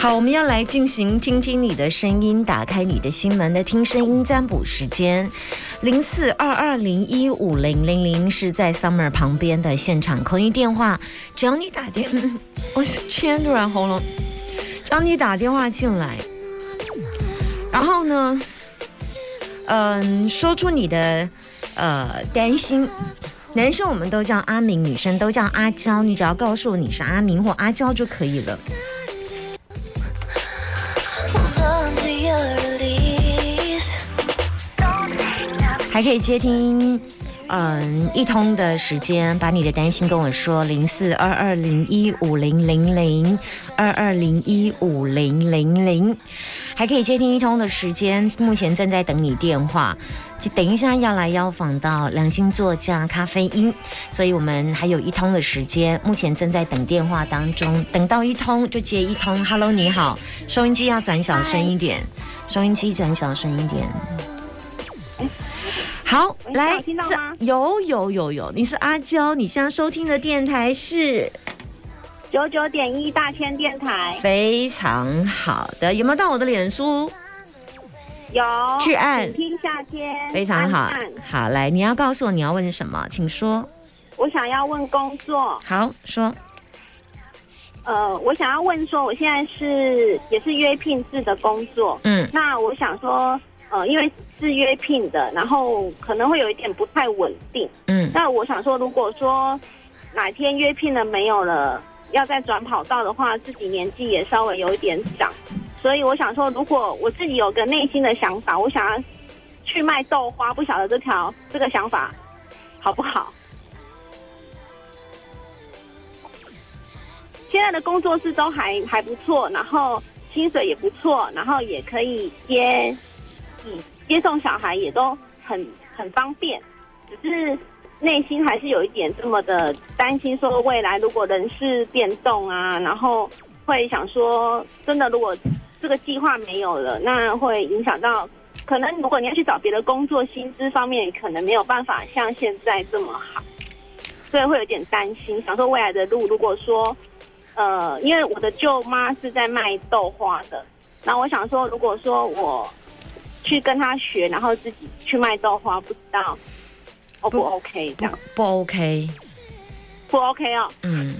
好，我们要来进行听听你的声音，打开你的心门的听声音占卜时间。零四二二零一五零零零是在 Summer 旁边的现场空音电话，只要你打电，我天，突然喉咙，只要你打电话进来，然后呢，嗯，说出你的呃担心。男生我们都叫阿明，女生都叫阿娇，你只要告诉我你是阿明或阿娇就可以了。还可以接听，嗯，一通的时间，把你的担心跟我说，零四二二零一五零零零二二零一五零零零，还可以接听一通的时间，目前正在等你电话，等一下要来邀访到良心作家咖啡因，所以我们还有一通的时间，目前正在等电话当中，等到一通就接一通。Hello，你好，收音机要转小声一点，收音机转小声一点。好，来，听到吗？有有有有，你是阿娇，你现在收听的电台是九九点一大千电台，非常好的，有没有到我的脸书？有，去按听夏天，非常好，好，来，你要告诉我你要问什么，请说。我想要问工作，好说。呃，我想要问说，我现在是也是约聘制的工作，嗯，那我想说。呃，因为是约聘的，然后可能会有一点不太稳定。嗯，那我想说，如果说哪天约聘了没有了，要再转跑道的话，自己年纪也稍微有一点长，所以我想说，如果我自己有个内心的想法，我想要去卖豆花，不晓得这条这个想法好不好？现在的工作室都还还不错，然后薪水也不错，然后也可以接。接送小孩也都很很方便，只是内心还是有一点这么的担心，说未来如果人事变动啊，然后会想说，真的如果这个计划没有了，那会影响到，可能如果你要去找别的工作，薪资方面可能没有办法像现在这么好，所以会有点担心，想说未来的路，如果说，呃，因为我的舅妈是在卖豆花的，那我想说，如果说我。去跟他学，然后自己去卖豆花，不知道 O 不 OK 这样？不 OK，不 OK 哦。嗯，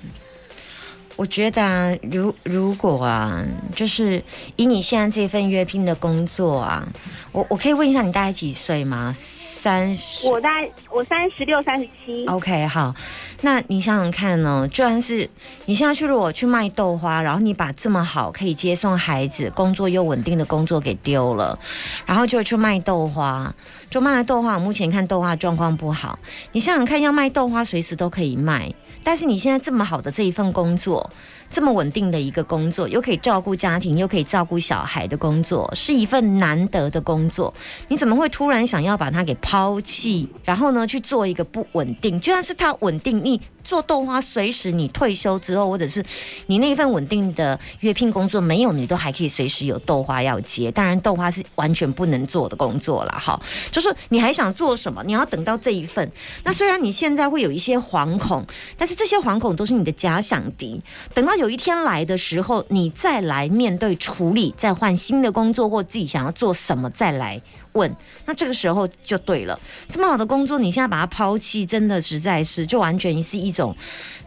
我觉得啊，如如果啊，就是以你现在这份约聘的工作啊，我我可以问一下你大概几岁吗？三十，我在我三十六、三十七。OK，好，那你想想看呢？就算是你现在去，如果去卖豆花，然后你把这么好可以接送孩子、工作又稳定的工作给丢了，然后就去卖豆花，就卖了豆花。我目前看豆花状况不好，你想想看，要卖豆花随时都可以卖，但是你现在这么好的这一份工作。这么稳定的一个工作，又可以照顾家庭，又可以照顾小孩的工作，是一份难得的工作。你怎么会突然想要把它给抛弃？然后呢，去做一个不稳定？就算是它稳定，你。做豆花，随时你退休之后，或者是你那一份稳定的约聘工作没有，你都还可以随时有豆花要接。当然，豆花是完全不能做的工作了，哈。就是你还想做什么？你要等到这一份。那虽然你现在会有一些惶恐，但是这些惶恐都是你的假想敌。等到有一天来的时候，你再来面对处理，再换新的工作或自己想要做什么再来。问，那这个时候就对了。这么好的工作，你现在把它抛弃，真的实在是就完全是一种，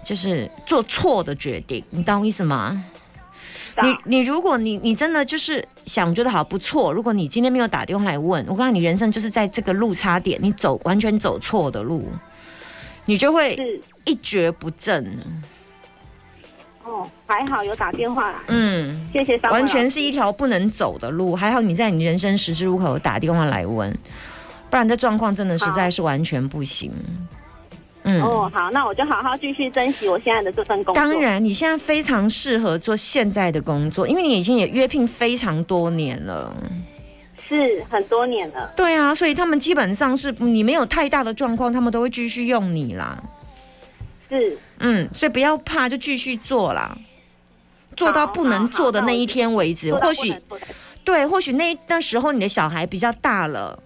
就是做错的决定。你懂我意思吗？你你如果你你真的就是想觉得好不错，如果你今天没有打电话来问，我告诉你，人生就是在这个路差点，你走完全走错的路，你就会一蹶不振。哦，还好有打电话来。嗯，谢谢。完全是一条不能走的路，还好你在你人生十字路口打电话来问，不然这状况真的实在是完全不行。嗯，哦，好，那我就好好继续珍惜我现在的这份工作。当然，你现在非常适合做现在的工作，因为你已经也约聘非常多年了，是很多年了。对啊，所以他们基本上是你没有太大的状况，他们都会继续用你啦。是，嗯，所以不要怕，就继续做啦。做到不能做的那一天为止，或许对，或许那那时候你的小孩比较大了。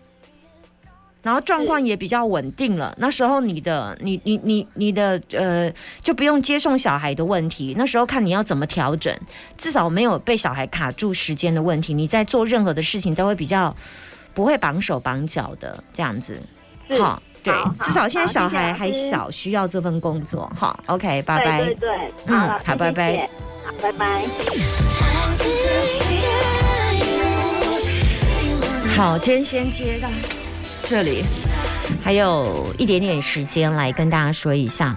然后状况也比较稳定了，那时候你的你你你你的呃就不用接送小孩的问题，那时候看你要怎么调整，至少没有被小孩卡住时间的问题，你在做任何的事情都会比较不会绑手绑脚的这样子，好，对，至少现在小孩还小，需要这份工作，好，OK，拜拜。对对对，嗯好，拜拜好，拜拜。好，今天先接到这里，还有一点点时间来跟大家说一下，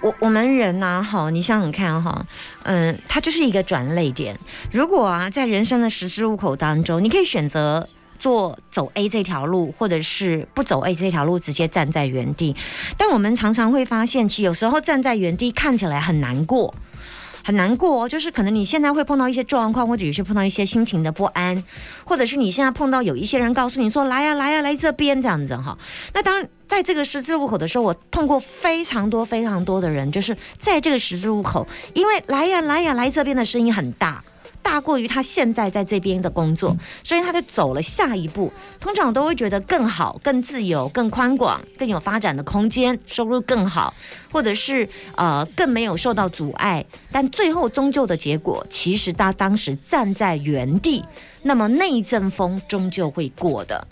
我我们人呐、哈，你想想看哈，嗯，它就是一个转泪点。如果啊，在人生的十字路口当中，你可以选择。做走 A 这条路，或者是不走 A 这条路，直接站在原地。但我们常常会发现，其实有时候站在原地看起来很难过，很难过哦，就是可能你现在会碰到一些状况，或者有些碰到一些心情的不安，或者是你现在碰到有一些人告诉你说来呀、来呀、来这边这样子哈。那当，在这个十字路口的时候，我碰过非常多非常多的人，就是在这个十字路口，因为来呀、来呀、来这边的声音很大。大过于他现在在这边的工作，所以他就走了下一步。通常都会觉得更好、更自由、更宽广、更有发展的空间，收入更好，或者是呃更没有受到阻碍。但最后终究的结果，其实他当时站在原地，那么那一阵风终究会过的。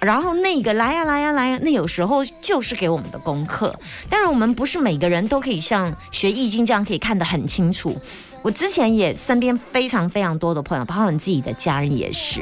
然后那个来呀、来呀、来呀、那有时候就是给我们的功课。当然，我们不是每个人都可以像学易经这样可以看得很清楚。我之前也身边非常非常多的朋友，包括你自己的家人也是，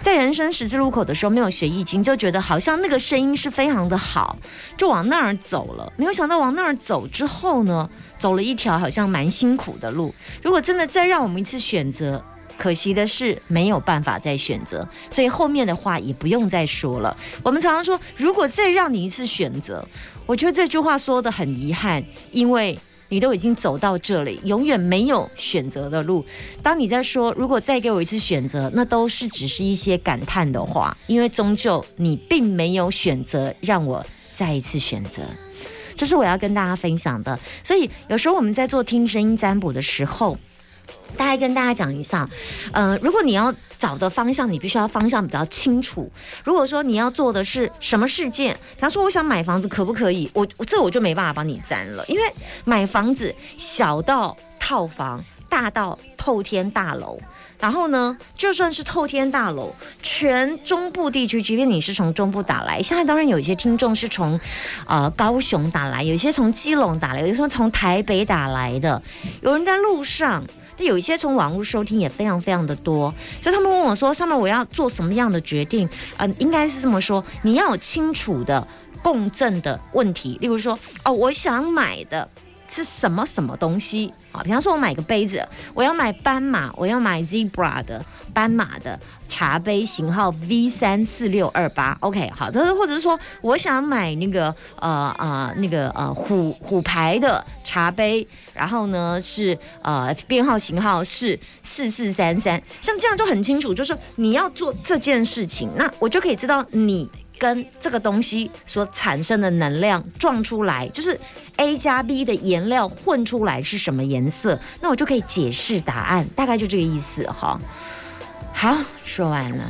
在人生十字路口的时候没有学易经，就觉得好像那个声音是非常的好，就往那儿走了。没有想到往那儿走之后呢，走了一条好像蛮辛苦的路。如果真的再让我们一次选择，可惜的是没有办法再选择，所以后面的话也不用再说了。我们常常说，如果再让你一次选择，我觉得这句话说的很遗憾，因为。你都已经走到这里，永远没有选择的路。当你在说如果再给我一次选择，那都是只是一些感叹的话，因为终究你并没有选择让我再一次选择。这是我要跟大家分享的。所以有时候我们在做听声音占卜的时候，大概跟大家讲一下，呃，如果你要找的方向，你必须要方向比较清楚。如果说你要做的是什么事件，比方说我想买房子，可不可以？我我这我就没办法帮你占了，因为买房子小到套房，大到透天大楼。然后呢，就算是透天大楼，全中部地区，即便你是从中部打来，现在当然有一些听众是从，呃高雄打来，有一些从基隆打来，有一些从台北打来的，有人在路上。有一些从网络收听也非常非常的多，所以他们问我说：“上面我要做什么样的决定？”嗯、应该是这么说，你要有清楚的共振的问题，例如说，哦，我想买的是什么什么东西啊？比方说，我买个杯子，我要买斑马，我要买 Zebra 的斑马的茶杯型号 V 三四六二八。OK，好，这是或者是说，我想买那个呃呃那个呃虎虎牌的茶杯，然后呢是呃编号型号是四四三三，像这样就很清楚，就是你要做这件事情，那我就可以知道你。跟这个东西所产生的能量撞出来，就是 A 加 B 的颜料混出来是什么颜色，那我就可以解释答案，大概就这个意思哈。好，说完了。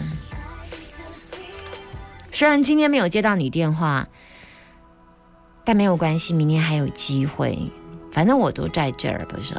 虽然今天没有接到你电话，但没有关系，明天还有机会，反正我都在这儿，不是？